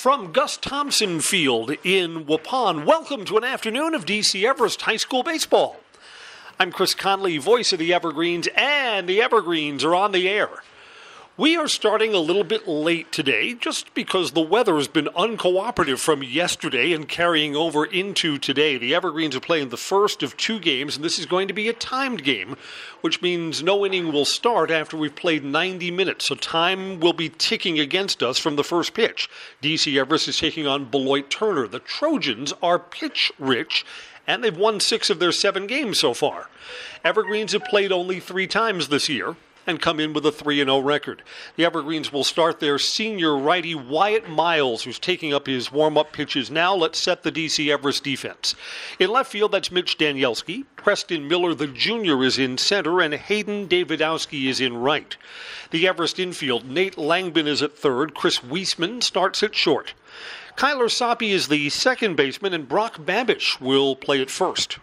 From Gus Thompson Field in Waupun, welcome to an afternoon of DC Everest High School Baseball. I'm Chris Conley, voice of the Evergreens, and the Evergreens are on the air. We are starting a little bit late today just because the weather has been uncooperative from yesterday and carrying over into today. The Evergreens are playing the first of two games, and this is going to be a timed game, which means no inning will start after we've played 90 minutes. So time will be ticking against us from the first pitch. DC Everest is taking on Beloit Turner. The Trojans are pitch rich and they've won six of their seven games so far. Evergreens have played only three times this year and come in with a 3 0 record. The Evergreens will start their senior righty Wyatt Miles, who's taking up his warm up pitches now. Let's set the DC Everest defense. In left field, that's Mitch Danielski. Preston Miller, the junior, is in center, and Hayden Davidowski is in right. The Everest infield, Nate Langbin is at third. Chris Weisman starts at short. Kyler Soppy is the second baseman, and Brock Babish will play at first.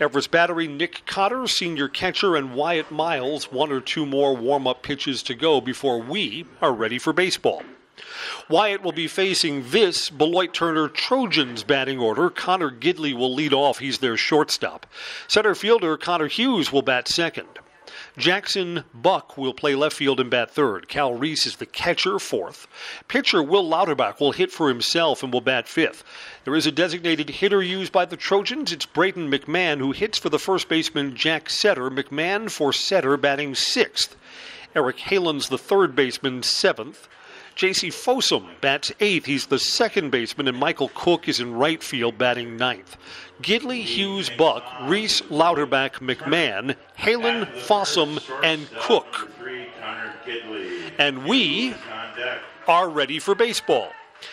Everest Battery, Nick Cotter, senior catcher, and Wyatt Miles, one or two more warm up pitches to go before we are ready for baseball. Wyatt will be facing this Beloit Turner Trojans batting order. Connor Gidley will lead off. He's their shortstop. Center fielder Connor Hughes will bat second. Jackson Buck will play left field and bat third. Cal Reese is the catcher, fourth. Pitcher Will Lauterbach will hit for himself and will bat fifth. There is a designated hitter used by the Trojans. It's Braden McMahon who hits for the first baseman Jack Setter. McMahon for Setter batting sixth. Eric Halen's the third baseman, seventh. J.C. Fossum bats eighth. He's the second baseman, and Michael Cook is in right field batting ninth. Gidley, Hughes, Buck, Reese, Lauterbach, McMahon, Halen, Fossum, and Cook. And we are ready for baseball.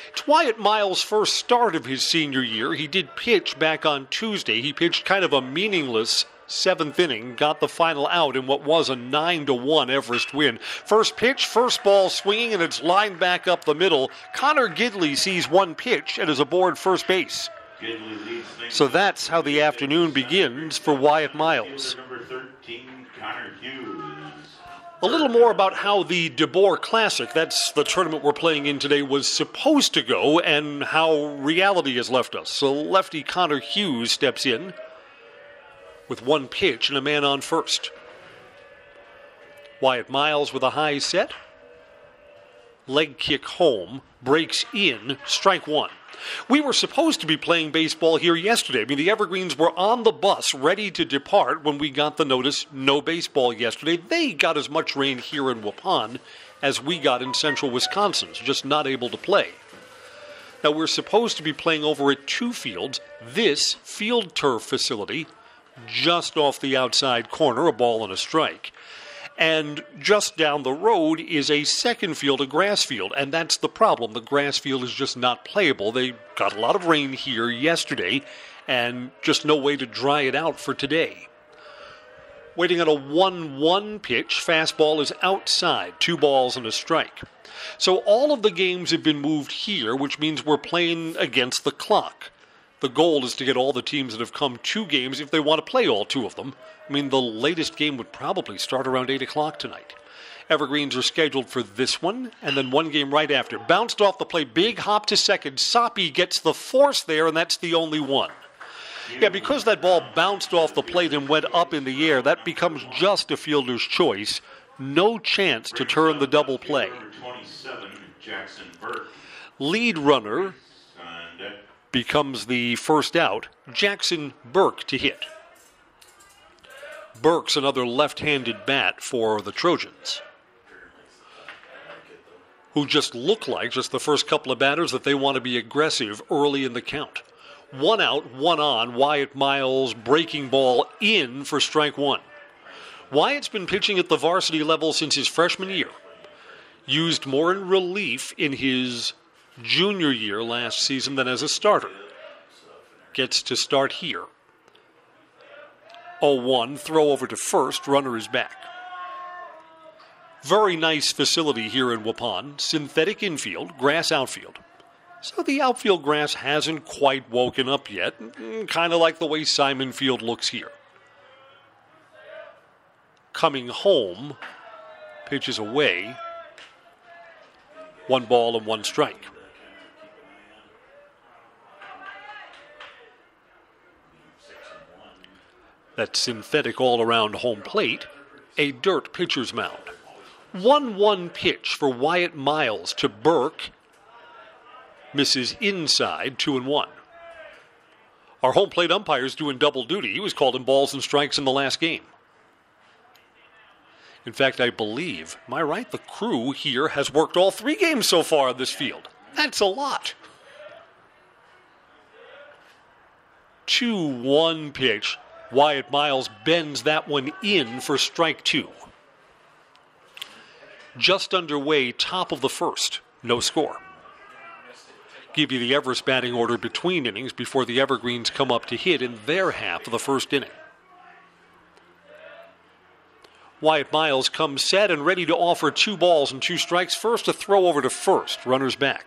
It's Wyatt Miles' first start of his senior year. He did pitch back on Tuesday. He pitched kind of a meaningless seventh inning, got the final out in what was a 9 to 1 Everest win. First pitch, first ball swinging, and it's lined back up the middle. Connor Gidley sees one pitch and is aboard first base. So that's how the afternoon begins for Wyatt Miles. A little more about how the DeBoer Classic, that's the tournament we're playing in today, was supposed to go and how reality has left us. So lefty Connor Hughes steps in with one pitch and a man on first. Wyatt Miles with a high set. Leg kick home, breaks in, strike one. We were supposed to be playing baseball here yesterday. I mean, the Evergreens were on the bus ready to depart when we got the notice no baseball yesterday. They got as much rain here in Waupun as we got in central Wisconsin, so just not able to play. Now, we're supposed to be playing over at two fields. This field turf facility just off the outside corner, a ball and a strike. And just down the road is a second field, a grass field, and that's the problem. The grass field is just not playable. They got a lot of rain here yesterday, and just no way to dry it out for today. Waiting on a 1 1 pitch, fastball is outside, two balls and a strike. So all of the games have been moved here, which means we're playing against the clock the goal is to get all the teams that have come two games if they want to play all two of them. I mean, the latest game would probably start around 8 o'clock tonight. Evergreens are scheduled for this one, and then one game right after. Bounced off the play, big hop to second. Soppy gets the force there, and that's the only one. Yeah, because that ball bounced off the plate and went up in the air, that becomes just a fielder's choice. No chance to turn the double play. Lead runner becomes the first out. Jackson Burke to hit. Burke's another left handed bat for the Trojans, who just look like, just the first couple of batters, that they want to be aggressive early in the count. One out, one on. Wyatt Miles breaking ball in for strike one. Wyatt's been pitching at the varsity level since his freshman year. Used more in relief in his junior year last season than as a starter. Gets to start here. 0 1, throw over to first, runner is back. Very nice facility here in Waupun. Synthetic infield, grass outfield. So the outfield grass hasn't quite woken up yet, mm, kind of like the way Simon Field looks here. Coming home, pitches away. One ball and one strike. That synthetic all around home plate, a dirt pitcher's mound. 1 1 pitch for Wyatt Miles to Burke. Misses inside, 2 and 1. Our home plate umpire is doing double duty. He was called in balls and strikes in the last game. In fact, I believe, am I right? The crew here has worked all three games so far on this field. That's a lot. 2 1 pitch. Wyatt Miles bends that one in for strike two. Just underway, top of the first. No score. Give you the Everest batting order between innings before the Evergreens come up to hit in their half of the first inning. Wyatt Miles comes set and ready to offer two balls and two strikes. First, a throw over to first, runners back.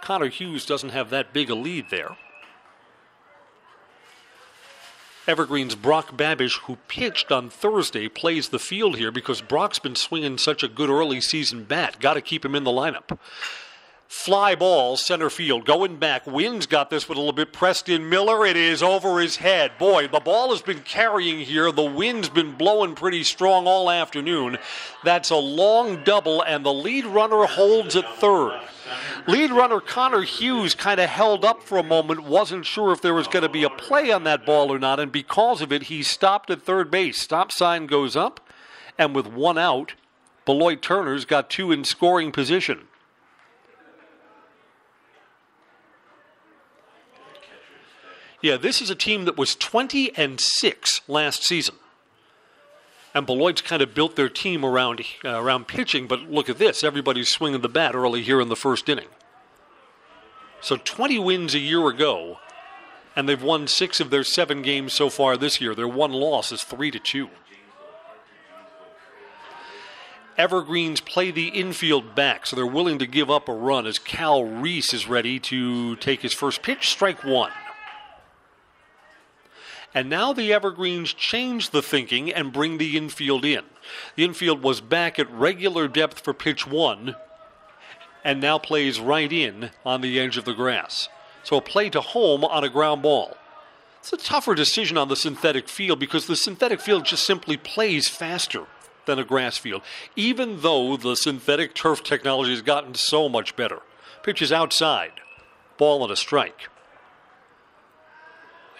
Connor Hughes doesn't have that big a lead there. Evergreen's Brock Babish, who pitched on Thursday, plays the field here because Brock's been swinging such a good early season bat. Got to keep him in the lineup. Fly ball, center field, going back. Wind's got this with a little bit. Preston Miller, it is over his head. Boy, the ball has been carrying here. The wind's been blowing pretty strong all afternoon. That's a long double, and the lead runner holds at third. Lead runner Connor Hughes kind of held up for a moment, wasn't sure if there was going to be a play on that ball or not, and because of it, he stopped at third base. Stop sign goes up, and with one out, Beloit Turner's got two in scoring position. Yeah, this is a team that was 20 and 6 last season. And Beloit's kind of built their team around uh, around pitching, but look at this. Everybody's swinging the bat early here in the first inning. So 20 wins a year ago, and they've won six of their seven games so far this year. Their one loss is 3 to 2. Evergreens play the infield back, so they're willing to give up a run as Cal Reese is ready to take his first pitch, strike one. And now the Evergreens change the thinking and bring the infield in. The infield was back at regular depth for pitch one and now plays right in on the edge of the grass. So a play to home on a ground ball. It's a tougher decision on the synthetic field because the synthetic field just simply plays faster than a grass field, even though the synthetic turf technology has gotten so much better. Pitch is outside, ball and a strike.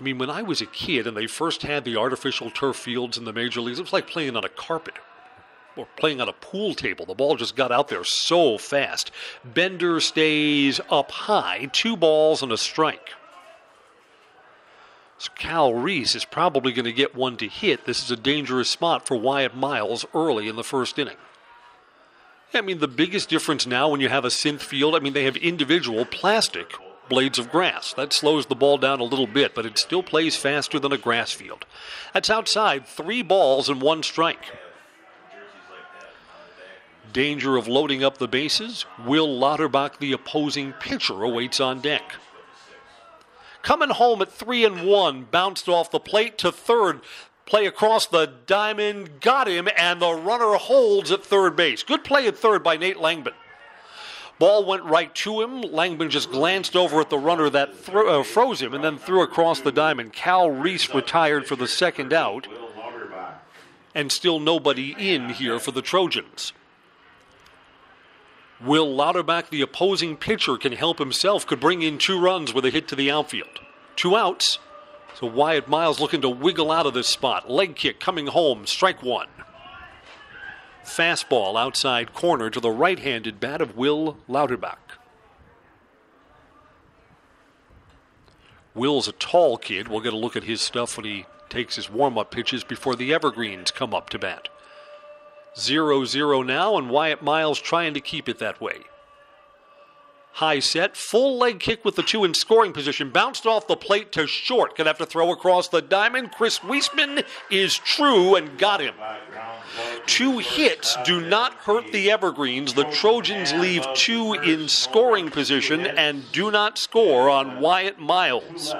I mean, when I was a kid and they first had the artificial turf fields in the major leagues, it was like playing on a carpet or playing on a pool table. The ball just got out there so fast. Bender stays up high, two balls and a strike. So Cal Reese is probably going to get one to hit. This is a dangerous spot for Wyatt Miles early in the first inning. I mean, the biggest difference now when you have a synth field, I mean, they have individual plastic blades of grass. That slows the ball down a little bit, but it still plays faster than a grass field. That's outside, three balls and one strike. Danger of loading up the bases. Will Lauterbach, the opposing pitcher, awaits on deck. Coming home at three and one, bounced off the plate to third. Play across the diamond, got him, and the runner holds at third base. Good play at third by Nate Langman. Ball went right to him. Langman just glanced over at the runner that thro- uh, froze him and then threw across the diamond. Cal Reese retired for the second out. And still nobody in here for the Trojans. Will Lauterbach, the opposing pitcher, can help himself, could bring in two runs with a hit to the outfield. Two outs. So Wyatt Miles looking to wiggle out of this spot. Leg kick coming home, strike one. Fastball outside corner to the right handed bat of Will Lauterbach. Will's a tall kid. We'll get a look at his stuff when he takes his warm up pitches before the Evergreens come up to bat. 0 0 now, and Wyatt Miles trying to keep it that way. High set, full leg kick with the two in scoring position. Bounced off the plate to short. Gonna have to throw across the diamond. Chris Weisman is true and got him. Two hits do not hurt the Evergreens. The Trojans leave two in scoring position and do not score on Wyatt Miles.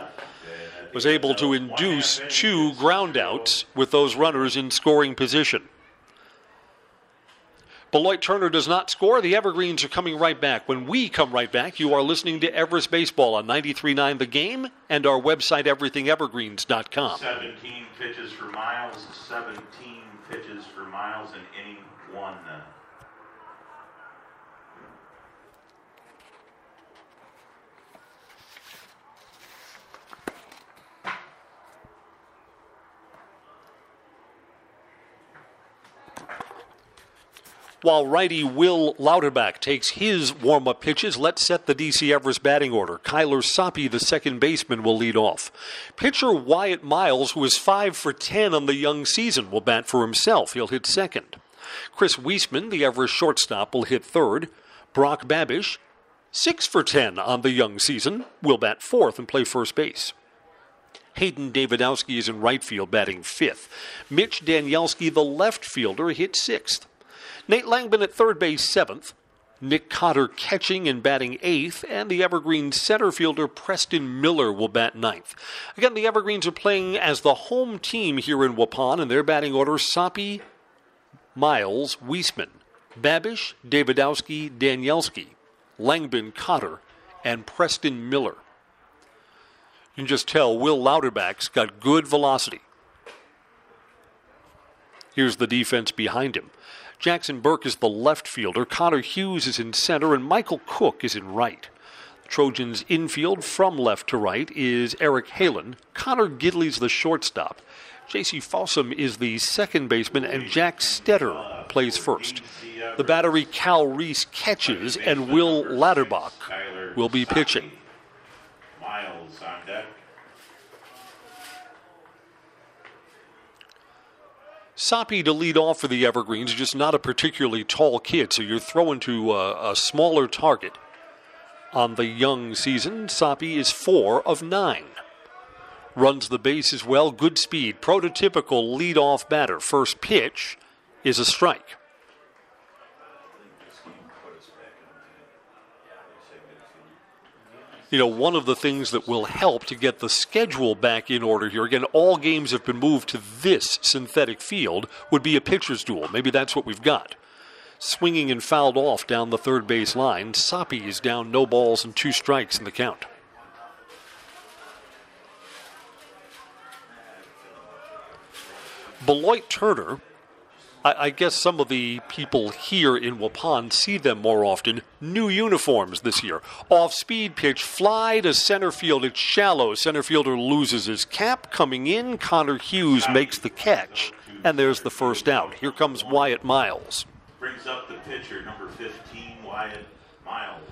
Was able to induce two groundouts with those runners in scoring position. Beloit Turner does not score. The Evergreens are coming right back. When we come right back, you are listening to Everest Baseball on 93.9 The Game and our website, everythingevergreens.com. 17 pitches for Miles, 17 pitches for Miles in inning one. Uh, While righty Will Lauterbach takes his warm up pitches, let's set the DC Everest batting order. Kyler Soppe, the second baseman, will lead off. Pitcher Wyatt Miles, who is 5 for 10 on the young season, will bat for himself. He'll hit second. Chris Wiesman, the Everest shortstop, will hit third. Brock Babish, 6 for 10 on the young season, will bat fourth and play first base. Hayden Davidowski is in right field, batting fifth. Mitch Danielski, the left fielder, hit sixth. Nate Langman at third base, seventh. Nick Cotter catching and batting eighth, and the Evergreen center fielder Preston Miller will bat ninth. Again, the Evergreens are playing as the home team here in Waupun, and their batting order Soppe, Miles, Wiesman, Babish, Davidowski, Danielski, Langman, Cotter, and Preston Miller. You can just tell Will Lauterbach's got good velocity. Here's the defense behind him. Jackson Burke is the left fielder, Connor Hughes is in center, and Michael Cook is in right. Trojans' infield from left to right is Eric Halen. Connor Gidley's the shortstop. J.C. Fossum is the second baseman, and Jack Stetter plays first. The battery Cal Reese catches, and Will Lauterbach will be pitching. Miles on deck. Soppe to lead off for the Evergreens, just not a particularly tall kid, so you're throwing to a, a smaller target. On the young season, Soppe is four of nine. Runs the base as well, good speed, prototypical lead-off batter. First pitch is a strike. You know, one of the things that will help to get the schedule back in order here, again, all games have been moved to this synthetic field, would be a pitcher's duel. Maybe that's what we've got. Swinging and fouled off down the third base line. Soppe is down no balls and two strikes in the count. Beloit Turner I, I, guess some of the people here in Waupun see them more often. New uniforms this year. Off speed pitch, fly to center field. It's shallow. Center fielder loses his cap. Coming in, Connor Hughes makes the catch. And there's the first out. Here comes Wyatt Miles. Brings up the pitcher, number 15, Wyatt Miles.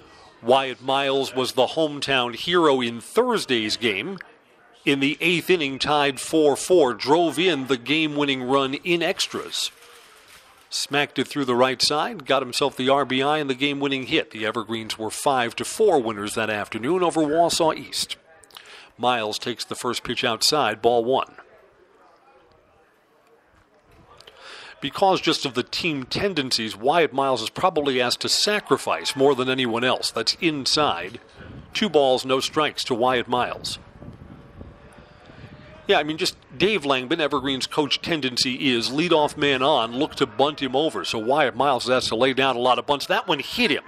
Wyatt Miles was the hometown hero in Thursday's game. In the eighth inning, tied 4 4, drove in the game winning run in extras. Smacked it through the right side, got himself the RBI and the game winning hit. The Evergreens were 5 to 4 winners that afternoon over Wausau East. Miles takes the first pitch outside, ball one. Because just of the team tendencies, Wyatt Miles is probably asked to sacrifice more than anyone else. That's inside. Two balls, no strikes to Wyatt Miles. Yeah, I mean, just Dave Langman, Evergreen's coach tendency is lead off man on, look to bunt him over. So Wyatt Miles has to lay down a lot of bunts. That one hit him.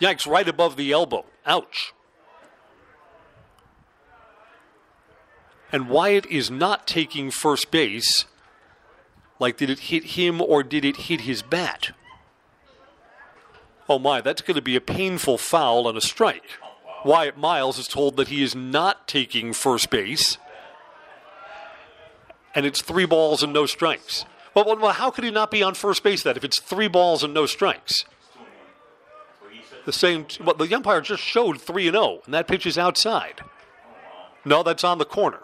Yikes, right above the elbow. Ouch. And Wyatt is not taking first base. Like, did it hit him or did it hit his bat? Oh my, that's going to be a painful foul and a strike. Wyatt Miles is told that he is not taking first base and it's three balls and no strikes. Well, well, how could he not be on first base then if it's three balls and no strikes? The same. Well, the umpire just showed three and zero, oh, and that pitch is outside. No, that's on the corner.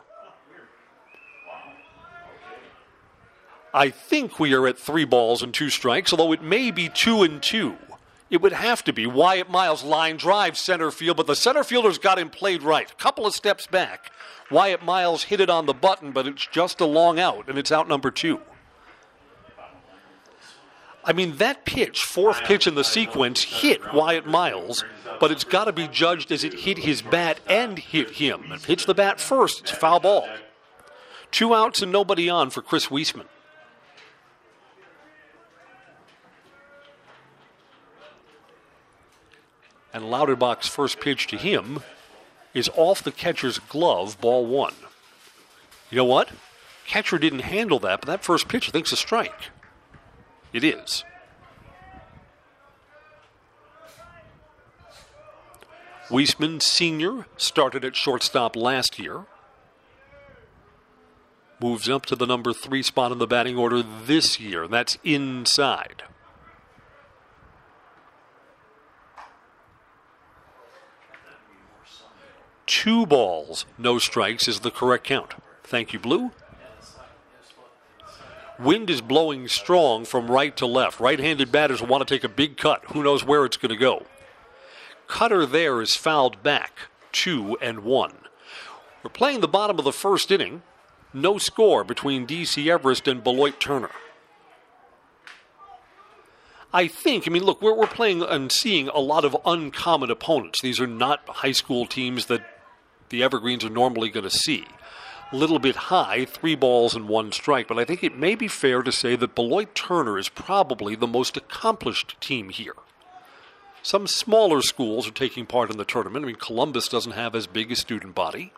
I think we are at three balls and two strikes, although it may be two and two. It would have to be. Wyatt Miles line drive center field, but the center fielder's got him played right. A couple of steps back. Wyatt Miles hit it on the button, but it's just a long out, and it's out number two. I mean, that pitch, fourth pitch in the sequence, hit Wyatt Miles, but it's got to be judged as it hit his bat and hit him. If it hits the bat first, it's a foul ball. Two outs and nobody on for Chris Wiesman. And Lauterbach's first pitch to him is off the catcher's glove, ball one. You know what? Catcher didn't handle that, but that first pitch I think's a strike. It is. Weisman Sr. started at shortstop last year. Moves up to the number three spot in the batting order this year. That's inside. Two balls, no strikes is the correct count. Thank you, Blue. Wind is blowing strong from right to left. Right handed batters want to take a big cut. Who knows where it's going to go? Cutter there is fouled back, two and one. We're playing the bottom of the first inning. No score between DC Everest and Beloit Turner. I think, I mean, look, we're, we're playing and seeing a lot of uncommon opponents. These are not high school teams that the Evergreens are normally going to see. A little bit high, three balls and one strike, but I think it may be fair to say that Beloit Turner is probably the most accomplished team here. Some smaller schools are taking part in the tournament. I mean, Columbus doesn't have as big a student body.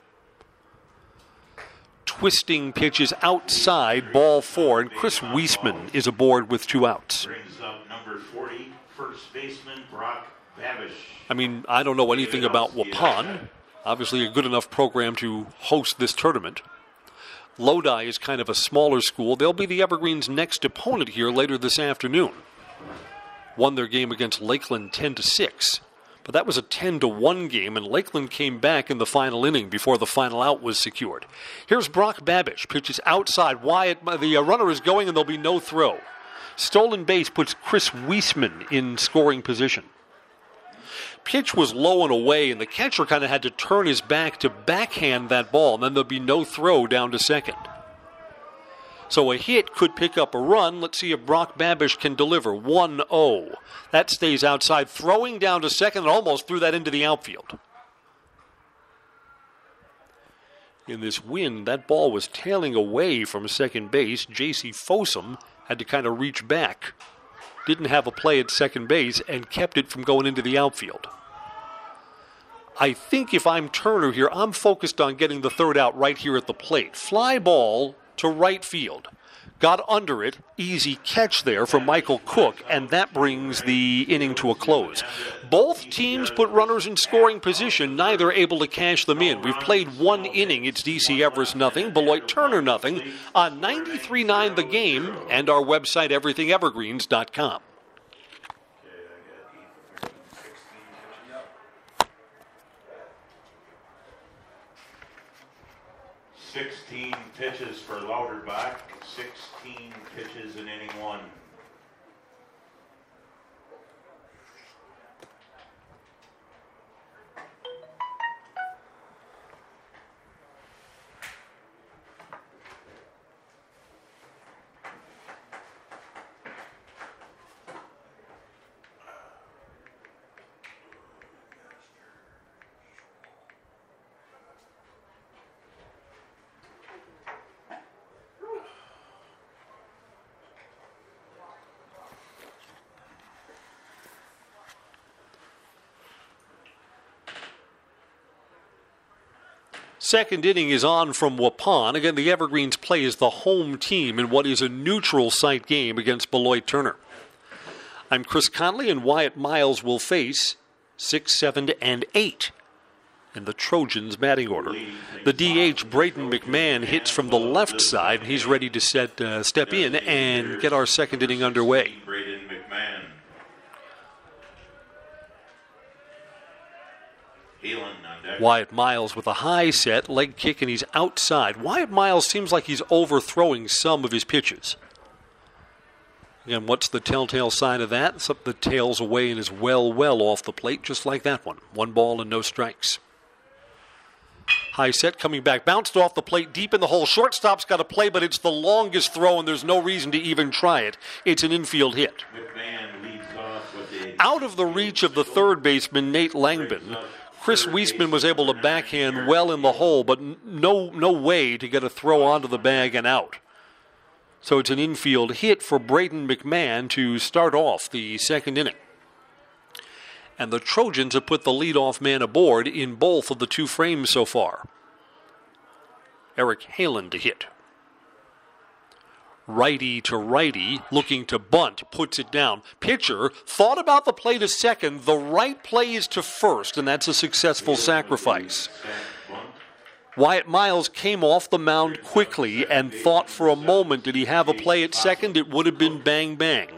Twisting pitches outside, ball four, and Chris Weisman is aboard with two outs. Brings up number 40, first baseman Brock Babish. I mean, I don't know anything about Waupun. Obviously, a good enough program to host this tournament. Lodi is kind of a smaller school. They'll be the Evergreens' next opponent here later this afternoon won their game against Lakeland 10 to 6. But that was a 10 to 1 game, and Lakeland came back in the final inning before the final out was secured. Here's Brock Babish, pitches outside. Wyatt, the uh, runner is going, and there'll be no throw. Stolen base puts Chris Weisman in scoring position. Pitch was low and away, and the catcher kind of had to turn his back to backhand that ball, and then there'll be no throw down to second. So a hit could pick up a run. Let's see if Brock Babish can deliver. 1 0. That stays outside, throwing down to second and almost threw that into the outfield. In this wind, that ball was tailing away from second base. J.C. Fossum had to kind of reach back. Didn't have a play at second base and kept it from going into the outfield. I think if I'm Turner here, I'm focused on getting the third out right here at the plate. Fly ball to right field. Got under it, easy catch there for Michael Cook, and that brings the inning to a close. Both teams put runners in scoring position, neither able to cash them in. We've played one inning. It's DC Everest nothing, Beloit Turner nothing on 93.9 The Game and our website everythingevergreens.com. 16 pitches for Lauterbach, 16 pitches in inning one. Second inning is on from Waupun. Again, the Evergreens play as the home team in what is a neutral site game against Beloit Turner. I'm Chris Conley, and Wyatt Miles will face 6, 7, and 8 in the Trojans batting order. The DH, Braden McMahon, hits from the left side, and he's ready to set, uh, step in and get our second inning underway. Braden McMahon. Heelan on deck. Wyatt Miles with a high set, leg kick, and he's outside. Wyatt Miles seems like he's overthrowing some of his pitches. Again, what's the telltale sign of that? Something that tails away and is well, well off the plate, just like that one. One ball and no strikes. High set coming back, bounced off the plate deep in the hole. Shortstop's got to play, but it's the longest throw, and there's no reason to even try it. It's an infield hit. McMahon leads off with a Out of the reach of the third baseman, Nate Langbin, Chris Weisman was able to backhand well in the hole, but no, no way to get a throw onto the bag and out. So it's an infield hit for Braden McMahon to start off the second inning. And the Trojans have put the leadoff man aboard in both of the two frames so far. Eric Halen to hit. Righty to righty, looking to bunt, puts it down. Pitcher thought about the play to second. The right play is to first, and that's a successful sacrifice. Wyatt Miles came off the mound quickly and thought for a moment did he have a play at second? It would have been bang bang.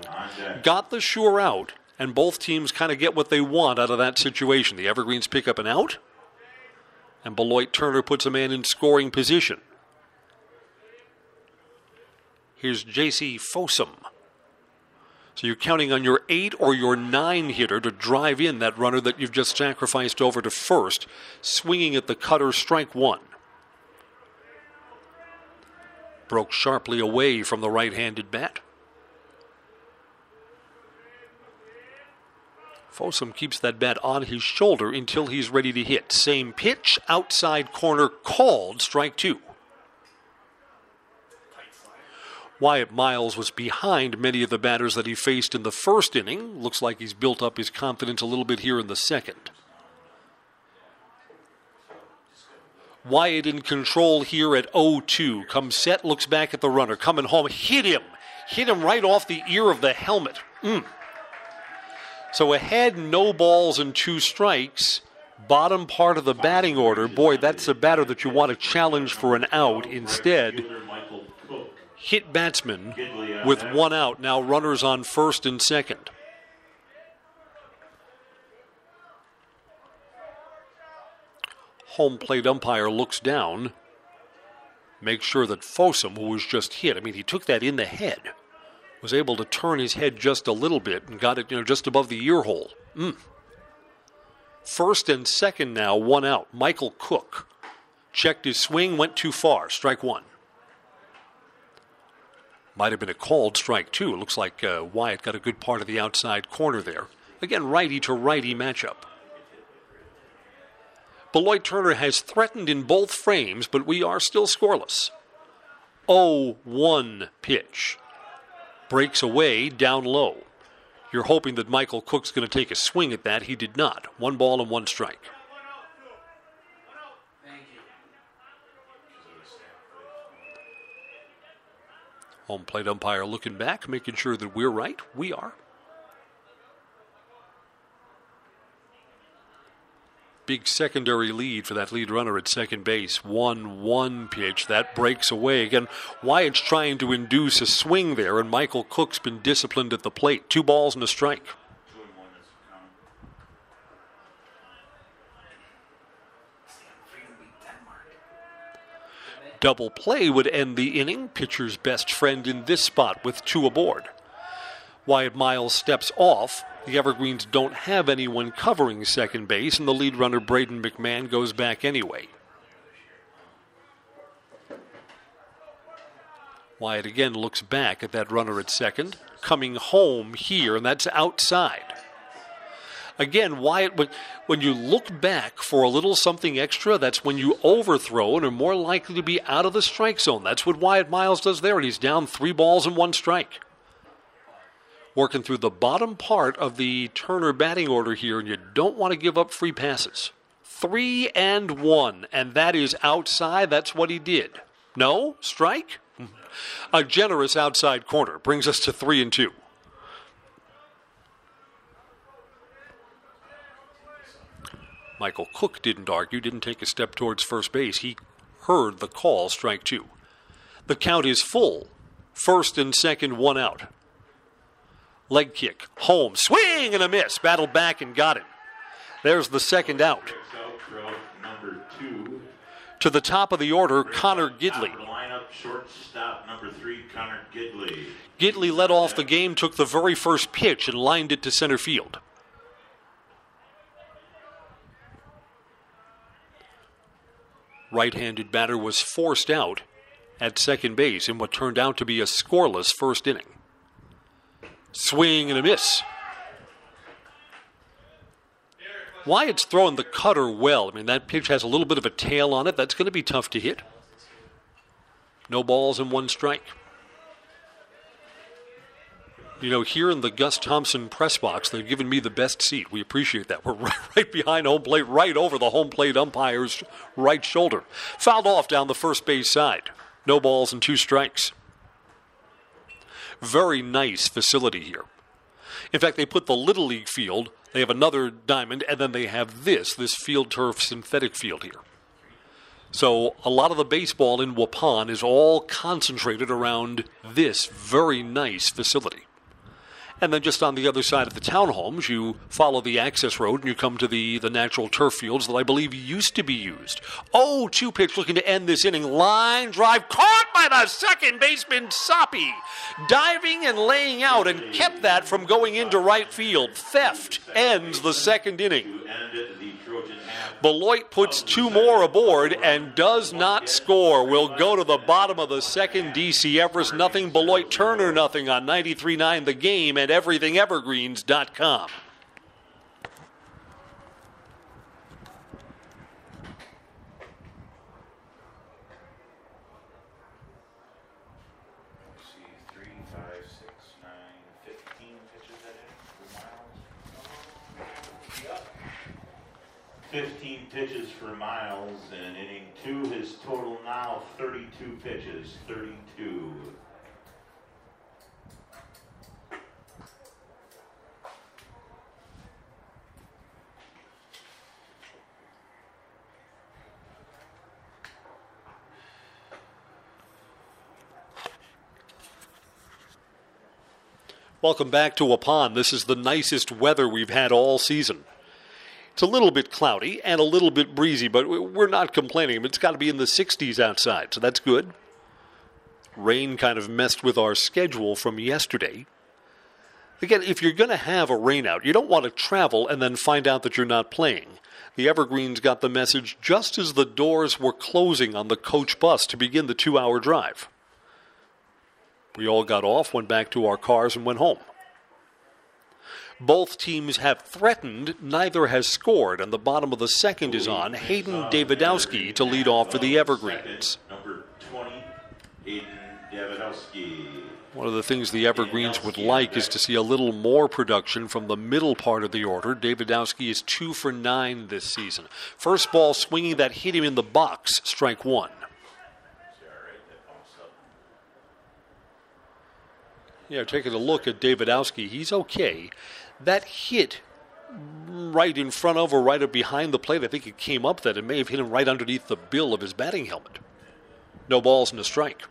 Got the sure out, and both teams kind of get what they want out of that situation. The Evergreens pick up an out, and Beloit Turner puts a man in scoring position. Here's J.C. Fossum. So you're counting on your eight or your nine hitter to drive in that runner that you've just sacrificed over to first, swinging at the cutter, strike one. Broke sharply away from the right handed bat. Fossum keeps that bat on his shoulder until he's ready to hit. Same pitch, outside corner called, strike two. Wyatt Miles was behind many of the batters that he faced in the first inning. Looks like he's built up his confidence a little bit here in the second. Wyatt in control here at 0 2. Comes set, looks back at the runner. Coming home, hit him. Hit him right off the ear of the helmet. Mm. So ahead, no balls and two strikes. Bottom part of the batting order. Boy, that's a batter that you want to challenge for an out. Instead, hit batsman with one out. Now runners on first and second. Home plate umpire looks down, makes sure that Fossum, who was just hit, I mean, he took that in the head, was able to turn his head just a little bit and got it, you know, just above the ear hole. Mm. First and second now, one out. Michael Cook checked his swing, went too far. Strike one. Might have been a called strike, too. It looks like uh, Wyatt got a good part of the outside corner there. Again, righty to righty matchup. Beloit Turner has threatened in both frames, but we are still scoreless. 0 1 pitch. Breaks away down low. You're hoping that Michael Cook's going to take a swing at that. He did not. One ball and one strike. Home plate umpire looking back, making sure that we're right. We are. Big secondary lead for that lead runner at second base. 1 1 pitch. That breaks away. Again, Wyatt's trying to induce a swing there, and Michael Cook's been disciplined at the plate. Two balls and a strike. Double play would end the inning. Pitcher's best friend in this spot with two aboard. Wyatt Miles steps off. The Evergreens don't have anyone covering second base, and the lead runner, Braden McMahon, goes back anyway. Wyatt again looks back at that runner at second, coming home here, and that's outside. Again, Wyatt, when, when you look back for a little something extra, that's when you overthrow and are more likely to be out of the strike zone. That's what Wyatt Miles does there, and he's down three balls and one strike. Working through the bottom part of the Turner batting order here, and you don't want to give up free passes. Three and one, and that is outside. That's what he did. No? Strike? A generous outside corner brings us to three and two. Michael Cook didn't argue, didn't take a step towards first base. He heard the call, strike two. The count is full. First and second, one out. Leg kick, home, swing and a miss. Battled back and got it. There's the second out. To the top of the order, Connor Gidley. Connor Gidley. Gidley led off the game, took the very first pitch, and lined it to center field. Right handed batter was forced out at second base in what turned out to be a scoreless first inning. Swing and a miss. Wyatt's throwing the cutter well. I mean, that pitch has a little bit of a tail on it. That's going to be tough to hit. No balls and one strike. You know, here in the Gus Thompson press box, they've given me the best seat. We appreciate that. We're right, behind home plate, right over the home plate umpire's right shoulder. Fouled off down the first base side. No balls and two strikes. Very nice facility here. In fact, they put the Little League field, they have another diamond, and then they have this, this field turf synthetic field here. So a lot of the baseball in Waupun is all concentrated around this very nice facility. And then just on the other side of the townhomes, you follow the access road and you come to the, the natural turf fields that I believe used to be used. Oh, two pitch looking to end this inning. Line drive caught by the second baseman, Soppy. Diving and laying out and kept that from going into right field. Theft ends the second inning. Beloit puts two more aboard and does not score. We'll go to the bottom of the second. DC Everest nothing. Beloit Turner nothing on 93.9 The Game and EverythingEvergreens.com. see, three, five, six, nine, fifteen pitches that inning for Miles. Fifteen pitches for Miles, and inning two, his total now thirty-two pitches, thirty-two. Welcome back to Waupun. This is the nicest weather we've had all season. It's a little bit cloudy and a little bit breezy, but we're not complaining. It's got to be in the 60s outside, so that's good. Rain kind of messed with our schedule from yesterday. Again, if you're going to have a rainout, you don't want to travel and then find out that you're not playing. The Evergreens got the message just as the doors were closing on the coach bus to begin the two hour drive. We all got off, went back to our cars, and went home. Both teams have threatened, neither has scored, and the bottom of the second is on. Hayden Davidowski to lead off for the Evergreens. Number twenty, Hayden Davidowski. One of the things the Evergreens would like is to see a little more production from the middle part of the order. Davidowski is two for nine this season. First ball swinging that hit him in the box, strike one. Yeah, taking a look at Davidowski, he's okay. That hit right in front of or right behind the plate, I think it came up that it may have hit him right underneath the bill of his batting helmet. No balls and a strike.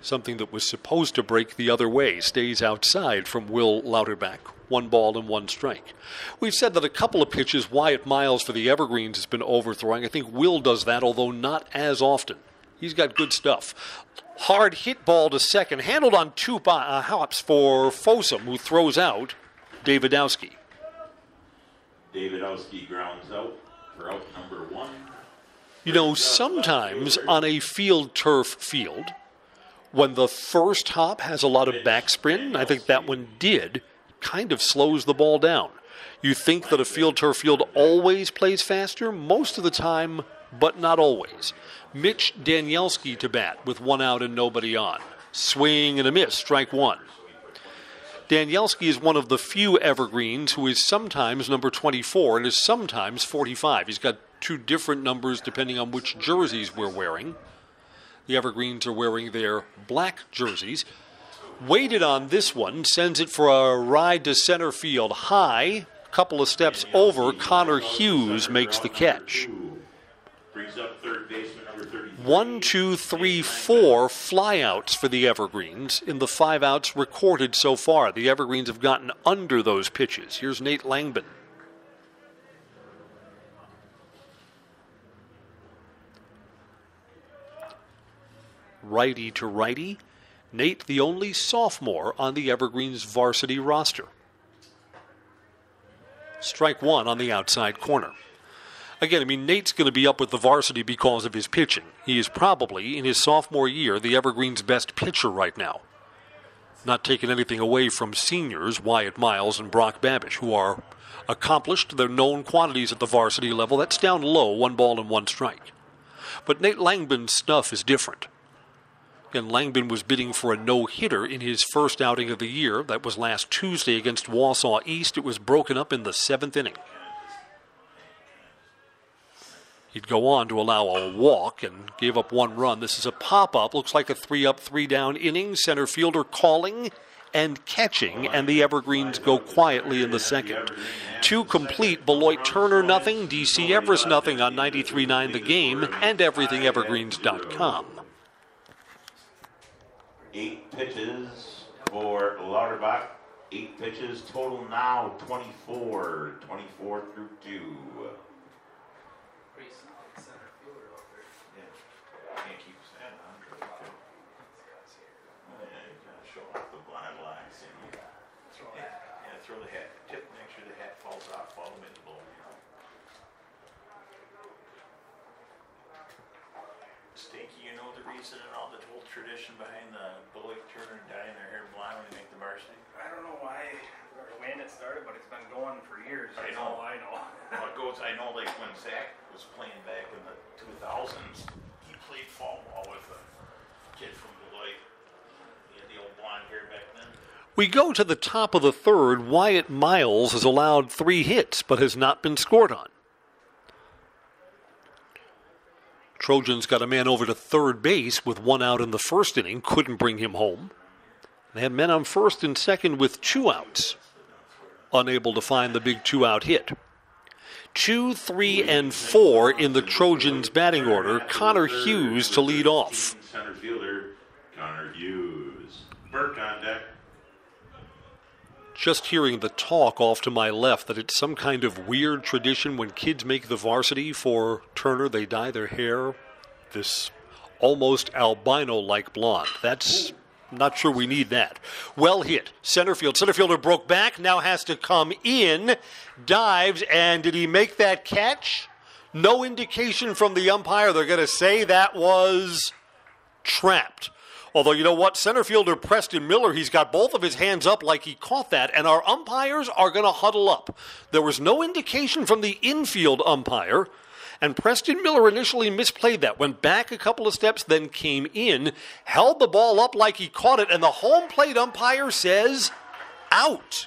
Something that was supposed to break the other way stays outside from Will Lauterbach. One ball and one strike. We've said that a couple of pitches Wyatt Miles for the Evergreens has been overthrowing. I think Will does that, although not as often. He's got good stuff. Hard hit ball to second, handled on two uh, hops for Fossum, who throws out Davidowski. Davidowski grounds out for out number one. You know, sometimes on a field turf field, when the first hop has a lot of backspin, I think that one did, kind of slows the ball down. You think that a field turf field always plays faster? Most of the time, but not always. Mitch Danielski to bat with one out and nobody on. Swing and a miss, strike one. Danielski is one of the few evergreens who is sometimes number 24 and is sometimes 45. He's got two different numbers depending on which jerseys we're wearing. The Evergreens are wearing their black jerseys. Waited on this one, sends it for a ride to center field high. A couple of steps over, Connor Hughes makes the catch. Brings up third baseman number 33. One, two, three, four flyouts for the Evergreens in the five outs recorded so far. The Evergreens have gotten under those pitches. Here's Nate Langbin. Righty to righty. Nate, the only sophomore on the Evergreens varsity roster. Strike one on the outside corner. Again, I mean, Nate's going to be up with the varsity because of his pitching. He is probably, in his sophomore year, the Evergreen's best pitcher right now. Not taking anything away from seniors, Wyatt Miles and Brock Babish, who are accomplished. They're known quantities at the varsity level. That's down low, one ball and one strike. But Nate Langbin's stuff is different. And Langbin was bidding for a no hitter in his first outing of the year. That was last Tuesday against Wausau East. It was broken up in the seventh inning. He'd go on to allow a walk and gave up one run. This is a pop up. Looks like a three up, three down inning. Center fielder calling and catching, and the Evergreens go quietly in the second. Two complete Beloit Turner nothing, DC Everest nothing on 93.9 The Game and everythingevergreens.com. Eight pitches for Lauterbach. Eight pitches total now 24. 24 through 2. Can't keep saying that. Yeah, you gotta show off the blind lines. and you- Yeah, throw the hat, tip, make sure the hat falls off, fall them in the bowl. Stinky, you know the reason and all the whole tradition behind the Beloit Turner dyeing their hair blonde when they make the varsity? I don't know why or when it started, but it's been going for years. I That's know. all I know. Well, it goes, I know like when Zach was playing back in the two thousands, he played fall ball with a kid from Beloit. He had the old blonde hair back then. We go to the top of the third. Wyatt Miles has allowed three hits, but has not been scored on. Trojans got a man over to third base with one out in the first inning, couldn't bring him home. They had men on first and second with two outs, unable to find the big two out hit. Two, three, and four in the Trojans' batting order. Connor Hughes to lead off. Center fielder, Connor Hughes. Burke on deck. Just hearing the talk off to my left that it's some kind of weird tradition when kids make the varsity for Turner, they dye their hair this almost albino like blonde. That's not sure we need that. Well hit. Center field. Center fielder broke back, now has to come in, dives, and did he make that catch? No indication from the umpire. They're going to say that was trapped. Although, you know what? Center fielder Preston Miller, he's got both of his hands up like he caught that, and our umpires are going to huddle up. There was no indication from the infield umpire, and Preston Miller initially misplayed that, went back a couple of steps, then came in, held the ball up like he caught it, and the home plate umpire says, out.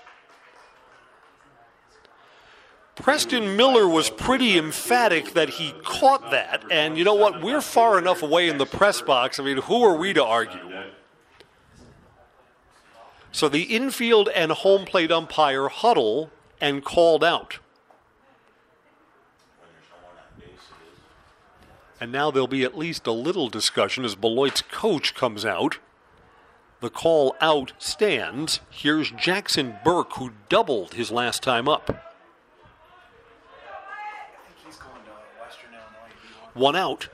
Preston Miller was pretty emphatic that he caught that, and you know what? We're far enough away in the press box. I mean, who are we to argue? So the infield and home plate umpire huddle and called out. And now there'll be at least a little discussion as Beloit's coach comes out. The call out stands. Here's Jackson Burke, who doubled his last time up. I think he's going to Western Illinois. D1. One out.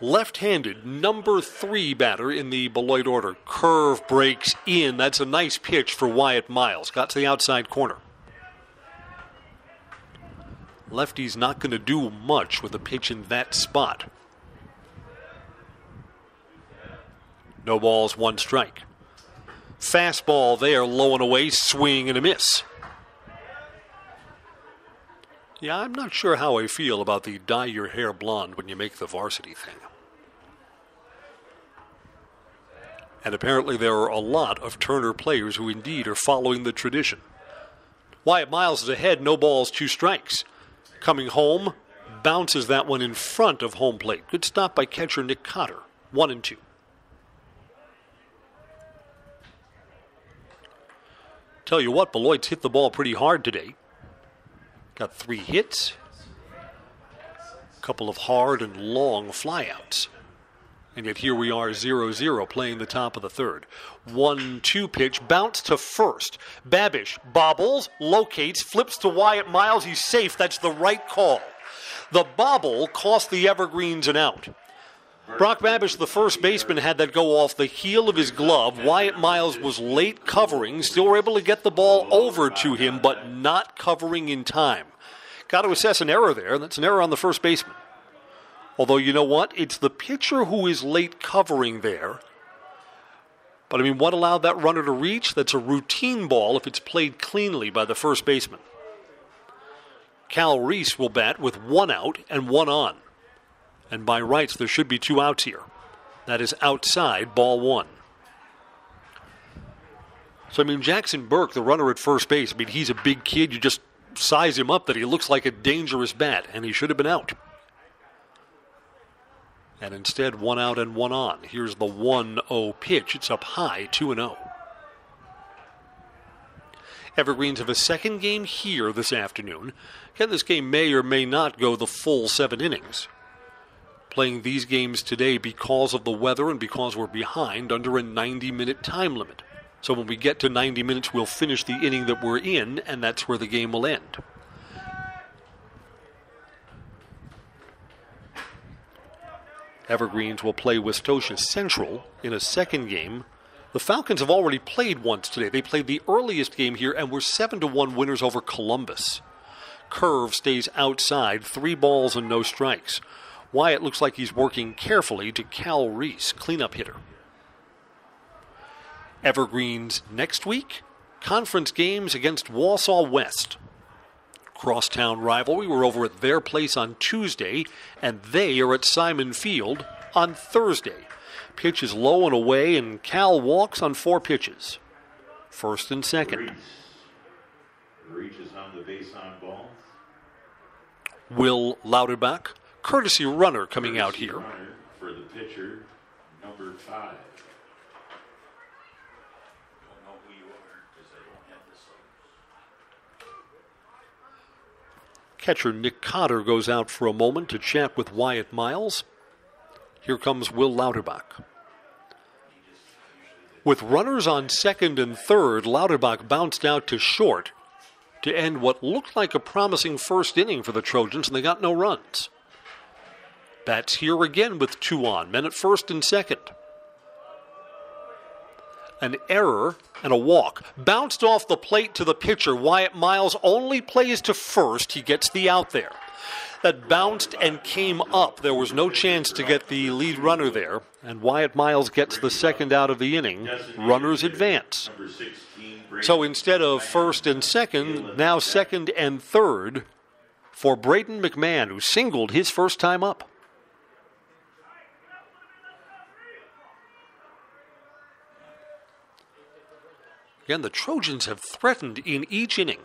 Left handed, number three batter in the Beloit order. Curve breaks in. That's a nice pitch for Wyatt Miles. Got to the outside corner. Lefty's not going to do much with a pitch in that spot. No balls, one strike. Fastball there, low and away, swing and a miss. Yeah, I'm not sure how I feel about the dye your hair blonde when you make the varsity thing. And apparently, there are a lot of Turner players who indeed are following the tradition. Wyatt Miles is ahead, no balls, two strikes. Coming home, bounces that one in front of home plate. Good stop by catcher Nick Cotter. One and two. Tell you what, Beloit's hit the ball pretty hard today. Got three hits, a couple of hard and long flyouts. And yet here we are 0 0 playing the top of the third. 1 2 pitch, bounce to first. Babish bobbles, locates, flips to Wyatt Miles. He's safe. That's the right call. The bobble cost the Evergreens an out. Brock Babish, the first baseman, had that go off the heel of his glove. Wyatt Miles was late covering, still were able to get the ball over to him, but not covering in time. Got to assess an error there. That's an error on the first baseman. Although, you know what? It's the pitcher who is late covering there. But I mean, what allowed that runner to reach? That's a routine ball if it's played cleanly by the first baseman. Cal Reese will bat with one out and one on. And by rights, there should be two outs here. That is outside, ball one. So, I mean, Jackson Burke, the runner at first base, I mean, he's a big kid. You just size him up that he looks like a dangerous bat, and he should have been out. And instead, one out and one on. Here's the 1 0 pitch. It's up high, 2 0. Evergreens have a second game here this afternoon. Again, this game may or may not go the full seven innings. Playing these games today because of the weather and because we're behind under a 90 minute time limit. So when we get to 90 minutes, we'll finish the inning that we're in, and that's where the game will end. Evergreens will play Westosha Central in a second game. The Falcons have already played once today. They played the earliest game here and were 7 to 1 winners over Columbus. Curve stays outside, three balls and no strikes. Wyatt looks like he's working carefully to Cal Reese, cleanup hitter. Evergreens next week. Conference games against Wausau West. Crosstown rivalry. We're over at their place on Tuesday, and they are at Simon Field on Thursday. Pitch is low and away, and Cal walks on four pitches. First and second. Reaches on the base on ball. Will Lauterbach, courtesy runner coming out here. For the pitcher, number five. Don't know who you are because I don't have this. Catcher Nick Cotter goes out for a moment to chat with Wyatt Miles. Here comes Will Lauterbach. With runners on second and third, Lauterbach bounced out to short to end what looked like a promising first inning for the Trojans, and they got no runs. Bats here again with two on, men at first and second. An error and a walk. Bounced off the plate to the pitcher. Wyatt Miles only plays to first. He gets the out there. That bounced and came up. There was no chance to get the lead runner there. And Wyatt Miles gets the second out of the inning. Runners advance. So instead of first and second, now second and third for Braden McMahon, who singled his first time up. Again, the Trojans have threatened in each inning,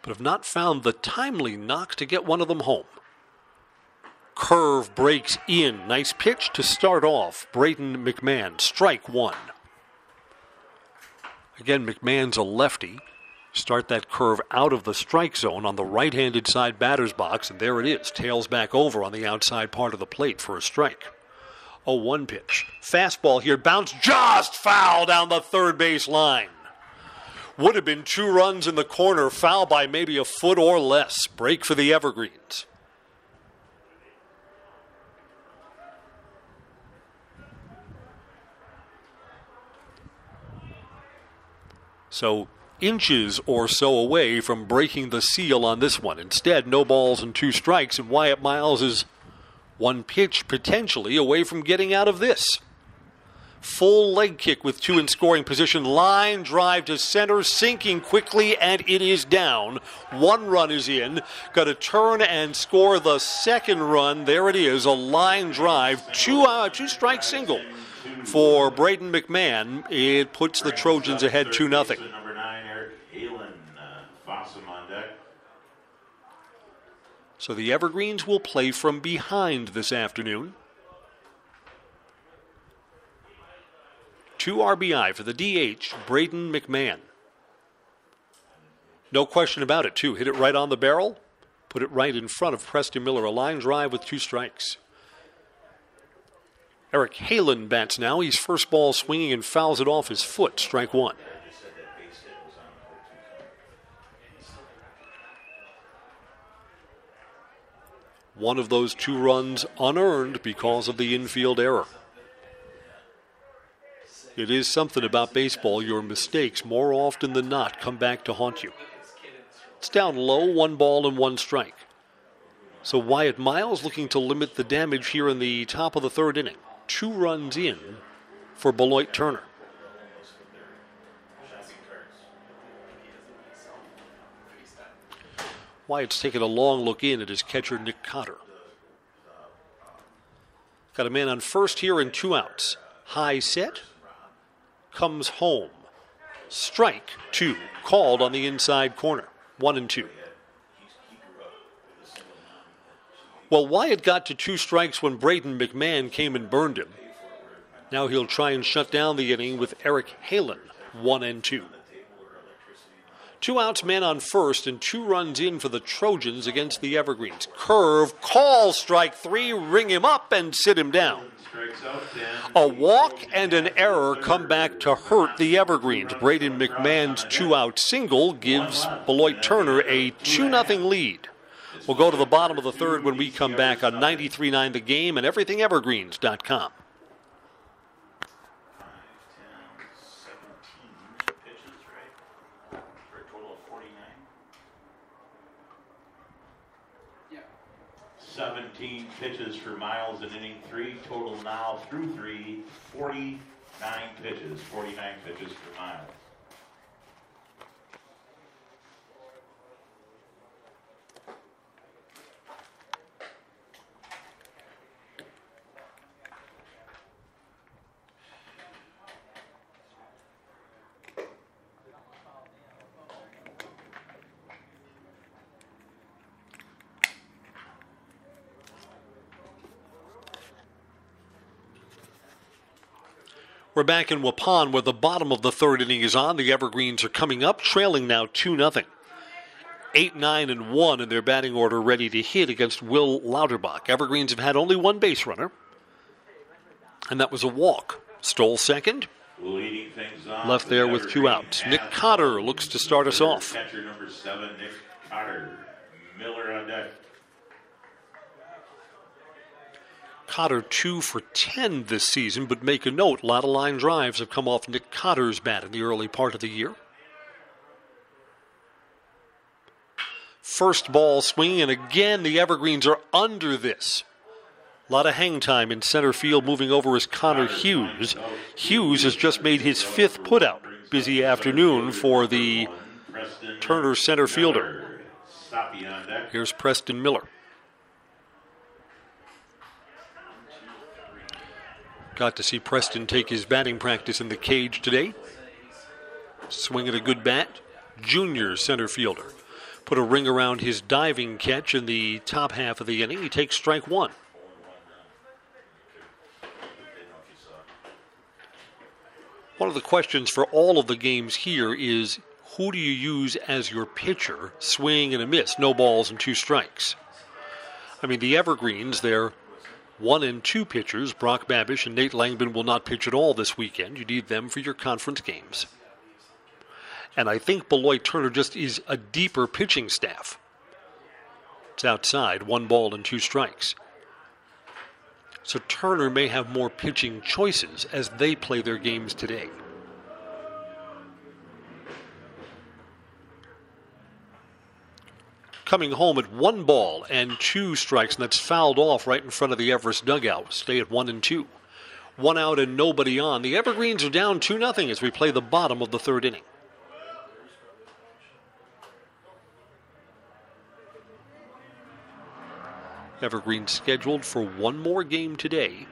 but have not found the timely knock to get one of them home. Curve breaks in. Nice pitch to start off. Braden McMahon, strike one. Again, McMahon's a lefty. Start that curve out of the strike zone on the right handed side batter's box, and there it is. Tails back over on the outside part of the plate for a strike. A 1 pitch. Fastball here, bounce just foul down the third base line. Would have been two runs in the corner, foul by maybe a foot or less. Break for the Evergreens. So inches or so away from breaking the seal on this one. Instead, no balls and two strikes, and Wyatt Miles is one pitch potentially away from getting out of this. Full leg kick with two in scoring position. Line drive to center, sinking quickly, and it is down. One run is in. Got to turn and score the second run. There it is, a line drive, two uh, two strike single for Braden McMahon. It puts the Trojans ahead two nothing. Number nine, Eric Halen, uh, Fossum on deck. So the Evergreens will play from behind this afternoon. Two RBI for the DH, Braden McMahon. No question about it, too. Hit it right on the barrel, put it right in front of Preston Miller. A line drive with two strikes. Eric Halen bats now. He's first ball swinging and fouls it off his foot. Strike one. One of those two runs unearned because of the infield error. It is something about baseball. Your mistakes, more often than not, come back to haunt you. It's down low, one ball and one strike. So Wyatt Miles looking to limit the damage here in the top of the third inning. Two runs in for Beloit Turner. Wyatt's taking a long look in at his catcher, Nick Cotter. Got a man on first here and two outs. High set. Comes home. Strike two. Called on the inside corner. One and two. Well, Wyatt got to two strikes when Braden McMahon came and burned him. Now he'll try and shut down the inning with Eric Halen, one and two. Two outs, man on first, and two runs in for the Trojans against the Evergreens. Curve, call, strike three, ring him up and sit him down. A walk and an error come back to hurt the Evergreens. Braden McMahon's two out single gives Beloit Turner a 2 0 lead. We'll go to the bottom of the third when we come back on 93.9 The Game and everythingevergreens.com. 17 pitches, right? For a total of 49. Yeah. 17 pitches for Miles in inning three. Total now through three, 49 pitches. 49 pitches for Miles. We're back in Waupun where the bottom of the third inning is on. The Evergreens are coming up, trailing now 2 0. 8, 9, and 1 in their batting order, ready to hit against Will Lauterbach. Evergreens have had only one base runner, and that was a walk. Stole second, Leading things on. Left there with two outs. Nick Cotter looks to start us off. Catcher number seven, Nick Cotter. Miller on deck. Cotter 2 for 10 this season, but make a note, a lot of line drives have come off Nick Cotter's bat in the early part of the year. First ball swinging, and again the Evergreens are under this. A lot of hang time in center field. Moving over is Connor Hughes. Hughes has just made his fifth putout. Busy afternoon for the Turner center fielder. Here's Preston Miller. Got to see Preston take his batting practice in the cage today. Swinging at a good bat. Junior center fielder. Put a ring around his diving catch in the top half of the inning. He takes strike one. One of the questions for all of the games here is who do you use as your pitcher? Swing and a miss, no balls and two strikes. I mean, the Evergreens, they're one and two pitchers. Brock Babish and Nate Langman will not pitch at all this weekend. You need them for your conference games. And I think Beloit Turner just is a deeper pitching staff. It's outside, one ball and two strikes. So Turner may have more pitching choices as they play their games today. Coming home at one ball and two strikes, and that's fouled off right in front of the Everest dugout. Stay at one and two. One out and nobody on. The Evergreens are down 2 0 as we play the bottom of the third inning. Evergreen scheduled for one more game today.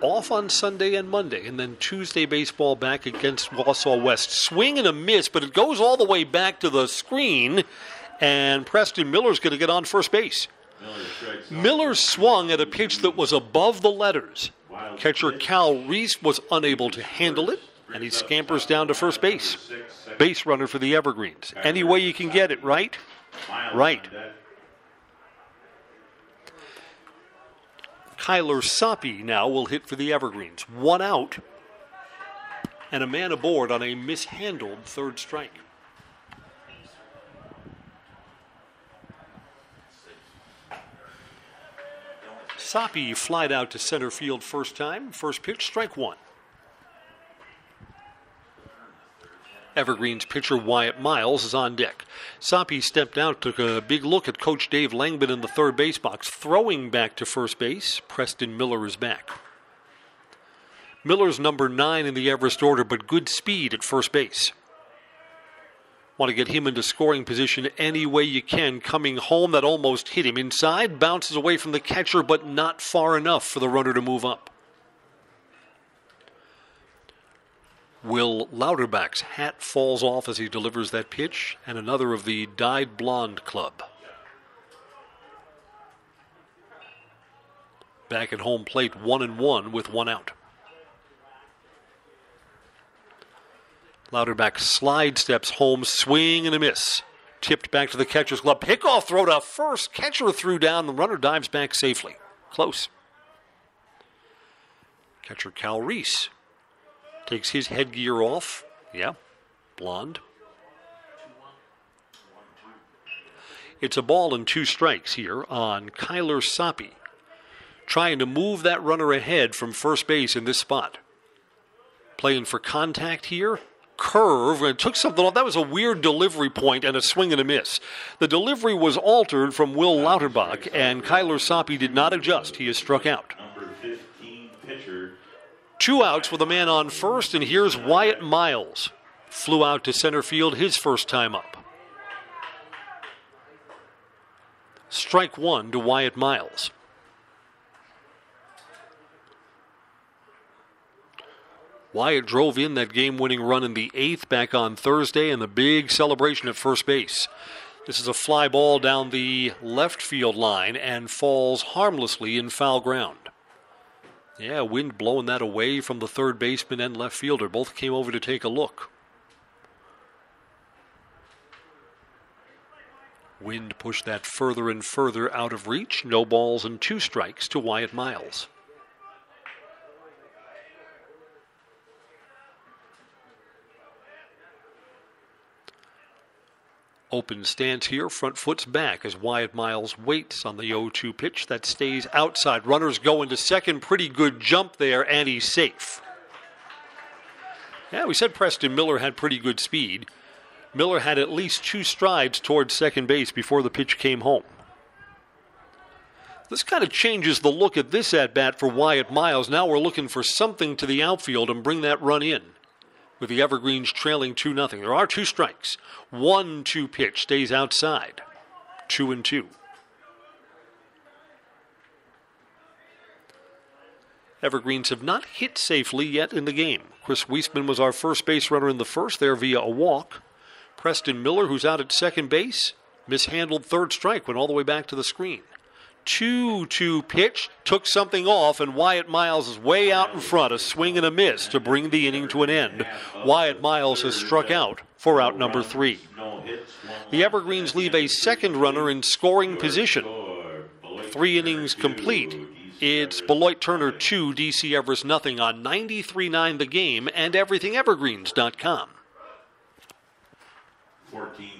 Off on Sunday and Monday, and then Tuesday baseball back against Wausau West. Swing and a miss, but it goes all the way back to the screen, and Preston Miller's going to get on first base. Miller swung at a pitch that was above the letters. Catcher Cal Reese was unable to handle it, and he scampers down to first base. Base runner for the Evergreens. Any way you can get it, right? Right. Kyler Soppy now will hit for the Evergreens. One out, and a man aboard on a mishandled third strike. Soppy flied out to center field first time. First pitch, strike one. Evergreen's pitcher Wyatt Miles is on deck. Soppy stepped out, took a big look at Coach Dave Langman in the third base box, throwing back to first base. Preston Miller is back. Miller's number nine in the Everest order, but good speed at first base. Want to get him into scoring position any way you can. Coming home, that almost hit him inside, bounces away from the catcher, but not far enough for the runner to move up. Will Lauterbach's hat falls off as he delivers that pitch, and another of the dyed blonde club. Back at home plate, one and one with one out. Lauterbach slide steps home, swing and a miss. Tipped back to the catcher's glove. Pickoff throw to first. Catcher threw down. The runner dives back safely. Close. Catcher Cal Reese takes his headgear off. Yeah, blonde. It's a ball and two strikes here on Kyler Soppy, trying to move that runner ahead from first base in this spot. Playing for contact here, curve and took something off. That was a weird delivery point and a swing and a miss. The delivery was altered from Will Lauterbach, and Kyler Soppy did not adjust. He is struck out. Number 15 pitcher, Two outs with a man on first, and here's Wyatt Miles. Flew out to center field his first time up. Strike one to Wyatt Miles. Wyatt drove in that game winning run in the eighth back on Thursday and the big celebration at first base. This is a fly ball down the left field line and falls harmlessly in foul ground. Yeah, wind blowing that away from the third baseman and left fielder. Both came over to take a look. Wind pushed that further and further out of reach. No balls and two strikes to Wyatt Miles. Open stance here, front foot's back as Wyatt Miles waits on the 0 2 pitch that stays outside. Runners go into second. Pretty good jump there, and he's safe. Yeah, we said Preston Miller had pretty good speed. Miller had at least two strides towards second base before the pitch came home. This kind of changes the look at this at bat for Wyatt Miles. Now we're looking for something to the outfield and bring that run in with the Evergreens trailing 2 0. There are two strikes. 1 2 pitch stays outside. 2 and 2. Evergreens have not hit safely yet in the game. Chris Weisman was our first base runner in the first there via a walk. Preston Miller, who's out at second base, mishandled third strike, went all the way back to the screen. 2 2 pitch, took something off, and Wyatt Miles is way out in front, a swing and a miss to bring the inning to an end. Wyatt Miles has struck out for out number three. The Evergreens leave a second runner in scoring position. Three innings complete. It's Beloit Turner 2, DC Everest nothing on 93.9 The Game and EverythingEvergreens.com. 14